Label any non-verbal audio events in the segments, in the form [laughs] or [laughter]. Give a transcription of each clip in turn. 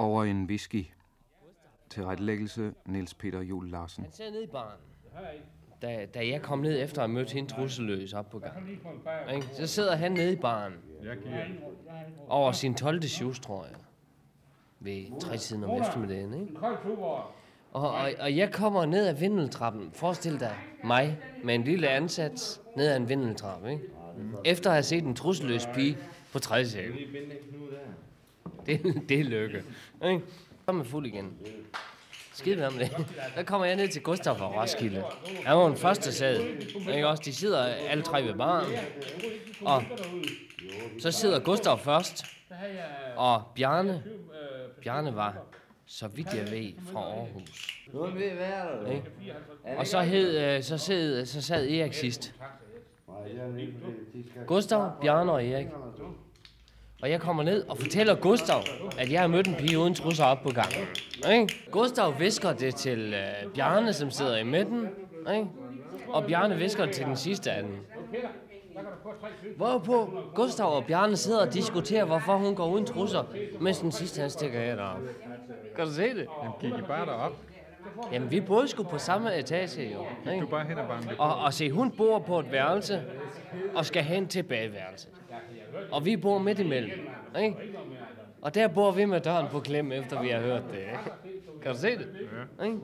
over en whisky. Tilrettelæggelse Niels Peter Jul Larsen. Han ser ned i baren. Da, da jeg kom ned efter at have mødt hende trusseløs op på gangen. Så sidder han nede i baren. Over sin 12. shoes, tror jeg. Ved tre tiden om eftermiddagen, ikke? Og, og, og jeg kommer ned ad vindeltrappen. Forestil dig mig med en lille ansats ned ad en vindeltrappe, ikke? Efter at have set en trusseløs pige på tredje sal. Det, det er lykke. Ikke? Så er man fuld igen. Skide om det. Der kommer jeg ned til Gustav fra Roskilde. Han var den første sad. Ikke også? De sidder alle tre ved baren. Og så sidder Gustav først. Og Bjarne, Bjarne var, så vidt jeg ved, fra Aarhus. Nu ved at Og så, hed, øh, så, sad, så sad Erik sidst. Gustav, Bjarne og Erik. Og jeg kommer ned og fortæller Gustav, at jeg har mødt en pige uden trusser op på gangen. Ikke? Gustav visker det til øh, Bjarne, som sidder i midten. Ikke? Og Bjarne visker det til den sidste af dem. Hvorpå Gustav og Bjarne sidder og diskuterer, hvorfor hun går uden trusser, mens den sidste han stikker af derop. Kan du se det? Jamen, gik I bare derop? Jamen, vi boede sgu på samme etage, jo. Du Ikke? bare hen ad banken. Og, og se, hun bor på et værelse, og skal hen til bagværelset. Og vi bor midt imellem, ikke? Og der bor vi med døren på klem, efter vi har hørt det. Ikke? Kan du se det? Ja. Ikke?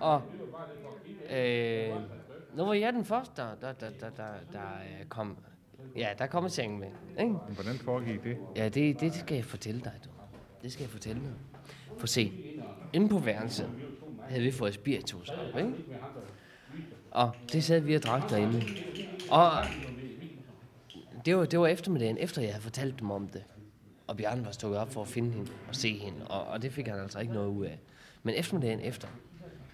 Og øh, nu var jeg den første, der, der, der, der, der, der øh, kom... Ja, der kom en seng med. Ikke? Hvordan foregik det? Ja, det, det skal jeg fortælle dig, du. Det skal jeg fortælle dig. For se, inde på værelset havde vi fået spiritus op, ikke? Og det sad vi og drak derinde. Og det var, det var eftermiddagen, efter jeg havde fortalt dem om det. Og Bjarne var stået op for at finde hende og se hende, og, og det fik han altså ikke noget ud af. Men eftermiddagen efter,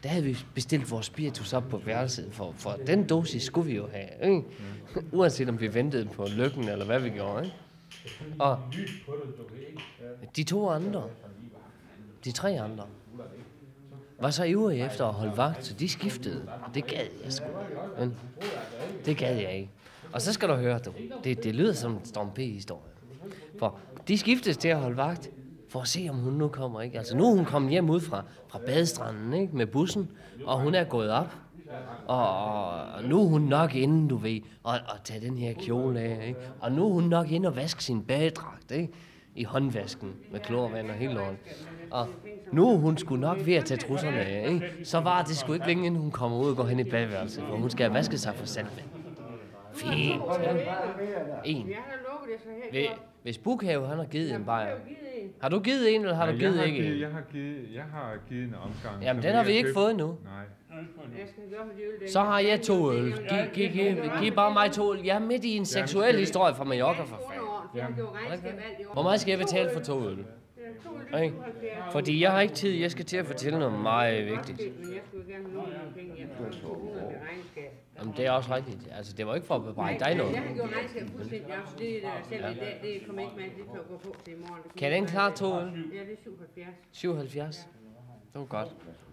der havde vi bestilt vores spiritus op på værelset, for, for den dosis skulle vi jo have, ikke? [laughs] Uanset om vi ventede på lykken, eller hvad vi gjorde, ikke? Og de to andre, de tre andre, var så ivrige efter at holde vagt, så de skiftede. Det gad jeg sgu. Men det gad jeg ikke. Og så skal du høre, du. Det, det lyder som en Storm P-historie. For de skiftes til at holde vagt, for at se, om hun nu kommer, ikke? Altså, nu er hun kommet hjem ud fra, fra badestranden, ikke? Med bussen, og hun er gået op. Og, og nu er hun nok inde, du ved, og, og tage den her kjole af, ikke? Og nu er hun nok inde og vaske sin badedragt, ikke? I håndvasken med klorvand og hele lort. Og nu er hun skulle nok ved at tage trusserne af, ikke? Så var det sgu ikke længe, inden hun kommer ud og går hen i badeværelset, for hun skal have vasket sig for saltvand. Fint. En. Jeg har lukket det så her. Hvis, hvis Bukhave, han har givet en bajer. Har du givet en, eller har du jeg, givet har ikke givet, en? jeg, har givet, jeg har givet en omgang. Jamen, den har vi jeg ikke fået endnu. Nej. Jeg Så har jeg to øl. Giv, giv, giv, giv bare mig to øl. Jeg er midt i en seksuel historie fra Mallorca, for fanden. Jeg regnskab. Hvor meget skal jeg betale for to øl? Ikke? Fordi jeg har ikke tid. Jeg skal til at fortælle noget meget vigtigt. Men jeg skulle gerne have nogle penge hjem. Jeg har 200 til regnskab. Jamen, det er også rigtigt. Altså, det var ikke for at bebrejde dig noget. Jeg har gjort regnskab fuldstændig op. Det er der selv i dag. Det kommer ikke med. Det kan gå på til i morgen. Det Kan den klare to øl? Ja, det er 77. 77. Det var godt.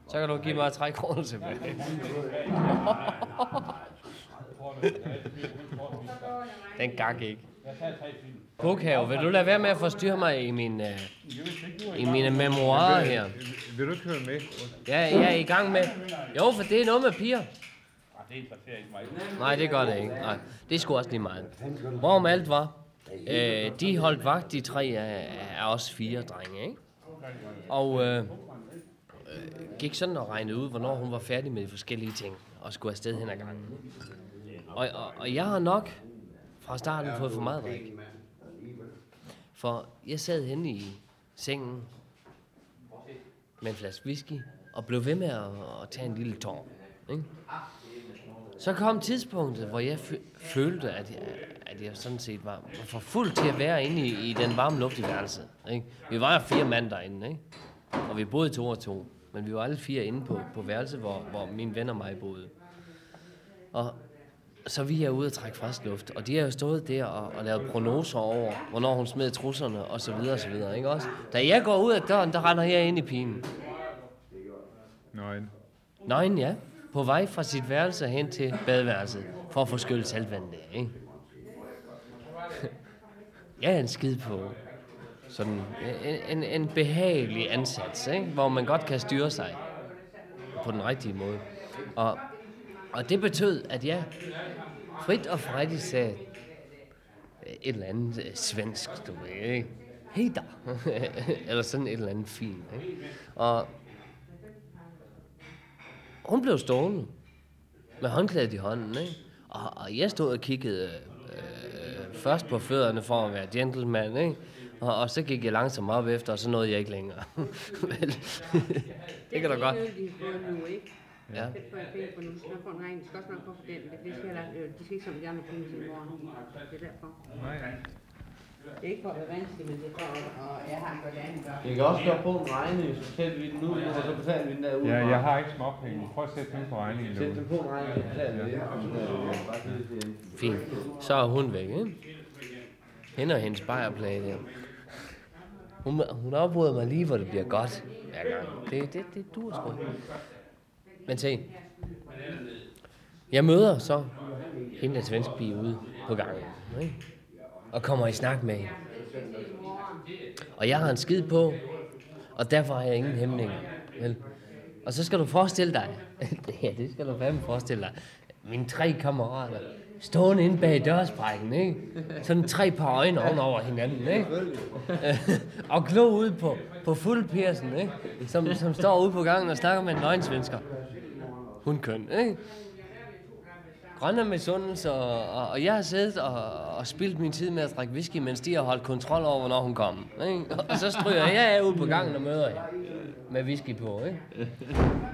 Så kan du give mig 3 kroner tilbage. [laughs] Den gak ikke. Pukhave, vil du lade være med at forstyrre mig i, min, uh, i mine memoirer her? Vil du ikke høre med? Ja, jeg er i gang med... Jo, for det er noget med piger. Nej, det gør det ikke. Nej, det er sgu også lige meget. Hvorom alt var, øh, de holdt vagt, de tre af, af os fire drenge, ikke? Og øh, øh, gik sådan og regnede ud, hvornår hun var færdig med de forskellige ting, og skulle afsted hen ad gangen. Og, og, og jeg har nok fra starten fået for meget drik. For jeg sad henne i sengen med en flaske whisky, og blev ved med at, at tage en lille tår. Ikke? Så kom tidspunktet, hvor jeg fø- følte, at jeg, at jeg sådan set var, var for fuld til at være inde i, i den varme luft i værelset. Ikke? Vi var jo fire mand derinde, ikke? og vi boede to og to. Men vi var alle fire inde på, på værelset, hvor, hvor min ven og mig boede. Og så vi er ude og trække frisk luft, og de har jo stået der og, og lavet prognoser over, hvornår hun smed trusserne, og så videre, og så videre, ikke også? Da jeg går ud af døren, der render jeg ind i pigen. Nøgen. Nøgen, ja. På vej fra sit værelse hen til badeværelset, for at få skyllet saltvand der, ikke? [laughs] jeg er en skid på. sådan en, en, en behagelig ansats, ikke? hvor man godt kan styre sig på den rigtige måde. Og, og det betød, at jeg frit og frejdigt sagde et eller andet øh, svensk, du ved, ikke? Hey da! [laughs] eller sådan et eller andet fint, ikke? Og hun blev stående med håndklædet i hånden, ikke? Og, og jeg stod og kiggede øh, først på fødderne for at være gentleman, ikke? Og, og så gik jeg langsomt op efter, og så nåede jeg ikke længere. [laughs] Vel, det kan da godt. Ja. Det får jeg penge for nu. Så får en regning. De skal også nok få for den. Det, skal heller, øh, de skal ikke som de andre penge til i morgen. Det er derfor. Nej, Det er ikke for at være vanskelig, men det er for at, og jeg har gjort det andet godt. Jeg kan også godt få en regning, så betaler vi den ud, og så betaler vi den der ud. ja, jeg har ikke småpenge. Prøv at sætte dem på regningen Sæt derude. den på en regning, så betaler vi det. og så det. Fint. Så er hun væk, ikke? Hende og hendes bajerplage der. Hun, hun afbryder mig lige, hvor det bliver godt hver gang. Det, det, det dur sgu. Men se. Jeg møder så hende der svenske pige ude på gangen. Ikke? Og kommer i snak med hende. Og jeg har en skid på, og derfor har jeg ingen hæmninger. Vel? Og så skal du forestille dig, [laughs] ja, det skal du fandme forestille dig, mine tre kammerater, stående inde bag dørsprækken, ikke? Sådan tre par øjne oven over hinanden, ikke? [laughs] og klog ud på, på fuld Persen, ikke? Som, som står ude på gangen og snakker med en nøgensvensker. Hun køn, ikke? Grønne med sundelse, og, og, og, jeg har siddet og, og spildt min tid med at drikke whisky, mens de har holdt kontrol over, hvornår hun kom. Ikke? Og så stryger jeg af ud på gangen og møder hende med whisky på. Ikke?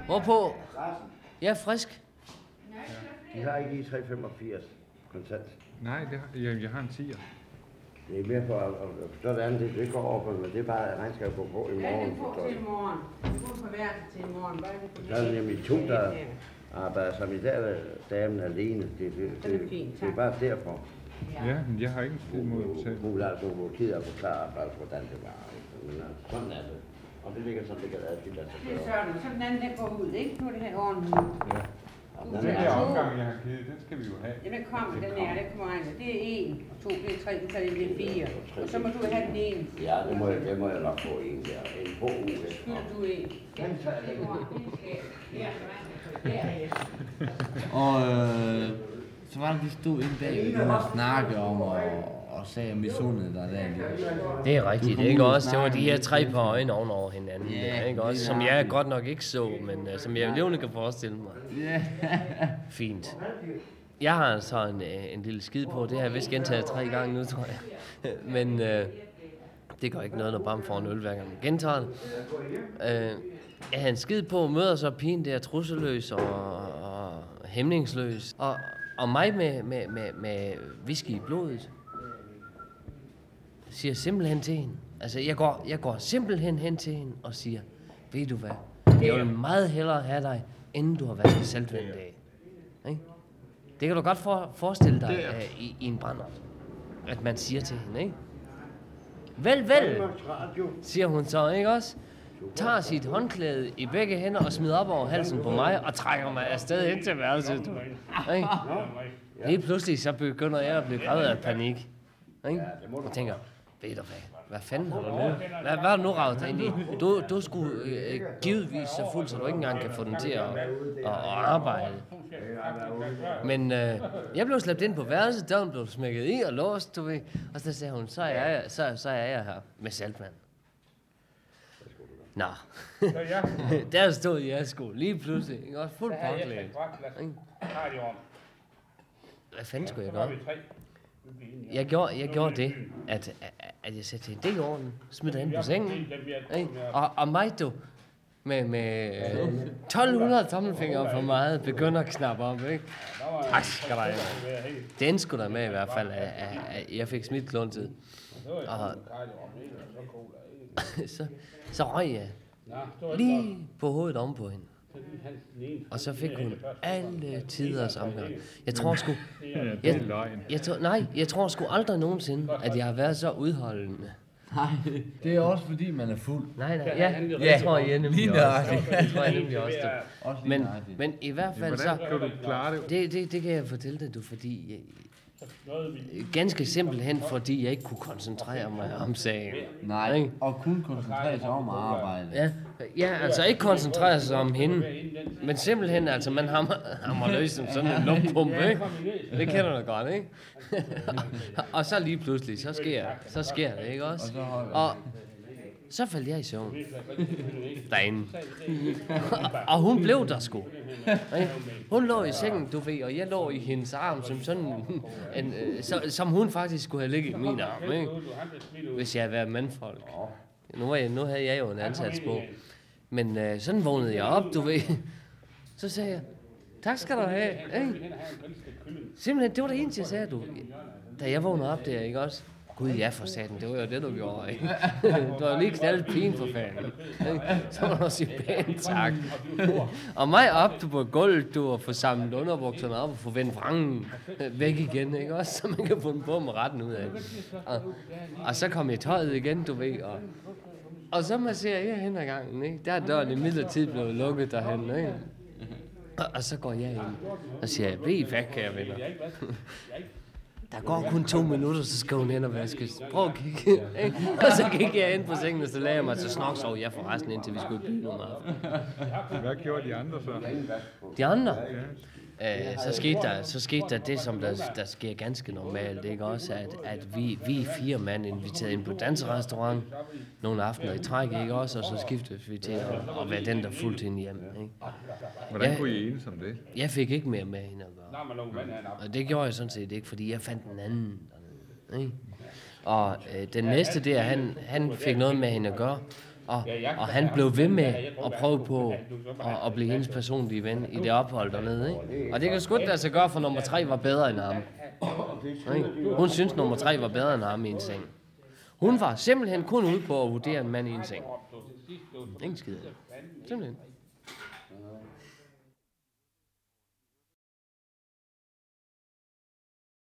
Hvorpå? Jeg er frisk. De har ikke i 385 kontant. Nej, det har, jeg, jeg har en 10'er. Det er mere for at, at, at forstå det andet, det, det går over på, men det er bare, at regnskab går på i morgen. den få forstår til i du. morgen. Få på værelse til i morgen. Bare det på Der er nemlig to, der arbejder som i dag, er damen alene. Det, det, det, Det er det, det er bare derfor. Ja, men jeg har ikke en skid mod at betale. Hun vil altså af at forklare, altså, hvordan det var. Men altså, sådan er det. Og det ligger sådan, det kan sig Det er sådan. Så den anden, den går ud, ikke? Nu er det her ordentligt. Ja. Og Den er, der to. omgang, jeg har givet, den skal vi jo have. Ja, den kommer, den her, den kommer regnet. Det er en, og to, det er tre, så er det fire. Og så må du have den ene. ja, det må, jeg, det må jeg nok få en der. En på uge. Skylder du en. Ja, så er det ja. [laughs] Og øh, så var der, de stod inde bag, og snakke om, og, og sagde, at misundede dig der. Det er rigtigt, kom ikke også? Det var de her tre par øjne ovenover hinanden, Ja, der, ikke også? det Som jeg det. godt nok ikke så, men uh, som jeg levende kan forestille mig. Ja. [laughs] Fint. Jeg har altså en, øh, en lille skid på. Det har jeg vist gentaget tre gange nu, tror jeg. [laughs] Men øh, det gør ikke noget, når Bram får en øl, hver gang man gentager det. Øh, jeg har en skid på, møder så pigen der trusseløs og, og hæmningsløs. Og, og mig med, med, med, med whisky i blodet. Siger simpelthen til hende. Altså, jeg går, jeg går simpelthen hen til hende og siger, ved du hvad, jeg vil meget hellere have dig, inden du har været i saltvand. Ikke? Det kan du godt for, forestille dig uh, i, i en brænder, at man siger til hende, ikke? Vel, vel, siger hun så, ikke også? Tager sit håndklæde i begge hænder og smider op over halsen på mig og trækker mig afsted ind til værelset. Ikke? Lige pludselig så begynder jeg at blive grædet af panik. Ikke? Og tænker, ved du hvad, hvad fanden har du nu? Hvad, hvad har du nu ravet dig ind i? Du, du skulle øh, givetvis så fuld, så du ikke engang kan få den til at, at, at arbejde. Men øh, jeg blev slæbt ind på værelset, døren blev smækket i og låst, du ved. Og så sagde hun, så er jeg, så, så er jeg her med saltvand. Nå, [laughs] der stod jeg sgu lige pludselig, ikke? Også fuldt påklædt. Hvad fanden skulle jeg gøre? Jeg gjorde, jeg gjorde det, at, at, jeg satte det i orden, det ind på sengen, ikke? Og, og mig, du, med, med øh, 1200 tommelfingre for meget, begynder at knappe op, ikke? Tak skal have. Den skulle der med i hvert fald, at, at, at jeg fik smidt kluntet. Og [laughs] så, så røg jeg lige på hovedet om på hende. Og så fik hun alle tiders omgang. Jeg tror sgu... Jeg, jeg tror, nej, jeg tror sgu aldrig nogensinde, at jeg har været så udholdende. Nej, det er også fordi, man er fuld. Nej, nej, ja, det Ja, tror jeg nemlig lige også. Det tror jeg nemlig også. Lige Men, men i hvert fald så... Kan du klare det? Det, det, det kan jeg fortælle dig, du, fordi jeg, Ganske simpelthen, fordi jeg ikke kunne koncentrere mig om sagen. Nej, og kun koncentrere sig om at arbejde. Ja, ja, altså ikke koncentrere sig om hende, men simpelthen, altså man hammer, hammer løs som sådan en lumpumpe, ikke? Det kender du godt, ikke? [laughs] og så lige pludselig, så sker, så sker det, ikke også? Og så faldt jeg i søvn. Derinde. [laughs] og hun blev der sgu. Hun lå i sengen, du ved, og jeg lå i hendes arm, som sådan en, øh, som hun faktisk skulle have ligget i min arm, ikke? Hvis jeg havde været mandfolk. Nu, var jeg, nu havde jeg jo en ansats på. Men øh, sådan vågnede jeg op, du ved. Så sagde jeg, tak skal du have. Ikke? Simpelthen, det var det eneste, jeg sagde, du. Da jeg vågnede op der, ikke også? Gud, ja for satan, det var jo det, du gjorde, ikke? [laughs] Du har lige knaldet pigen for fanden. Så må du sige pænt tak. [laughs] Og mig op du på gulvet, du, har få samlet underbukserne op og få vendt vrangen væk igen, ikke også? Så man kan få den på med retten ud af. Og, og så kom jeg tøjet igen, du ved, og, og så masserer jeg hen ad gangen, ikke? Der er døren i midlertid blevet lukket derhen, ikke? Og, og så går jeg ind og siger, ved I hvad, kære venner? [laughs] Der går kun to minutter, så skal hun hen og vaske. Prøv at kigge. ikke? og så gik jeg ind på sengen, og så lagde jeg mig til snok, sov jeg forresten indtil vi skulle i byen om aftenen. Hvad gjorde de andre så? De andre, øh, så, skete der, så skete der det, som der, der sker ganske normalt, ikke også? At, at vi, vi fire mand inviteret ind på danserestaurant nogle aftener i træk, ikke også? Og så skiftede vi til at, at være den, der fulgte hende hjem, ikke? Hvordan Ja. kunne I enes om det? Jeg fik ikke mere med hende at gøre. Og det gjorde jeg sådan set ikke, fordi jeg fandt en anden. Ikke? Og øh, den næste der, han, han fik noget med hende at gøre. Og, og han blev ved med at prøve på at, at blive hendes personlige ven i det ophold dernede. Ikke? Og det kan sgu ikke lade sig gøre, for nummer tre var bedre end ham. Hun synes, nummer tre var bedre end ham i en seng. Hun var simpelthen kun ude på at vurdere en mand i en seng. Ingen skid. Simpelthen.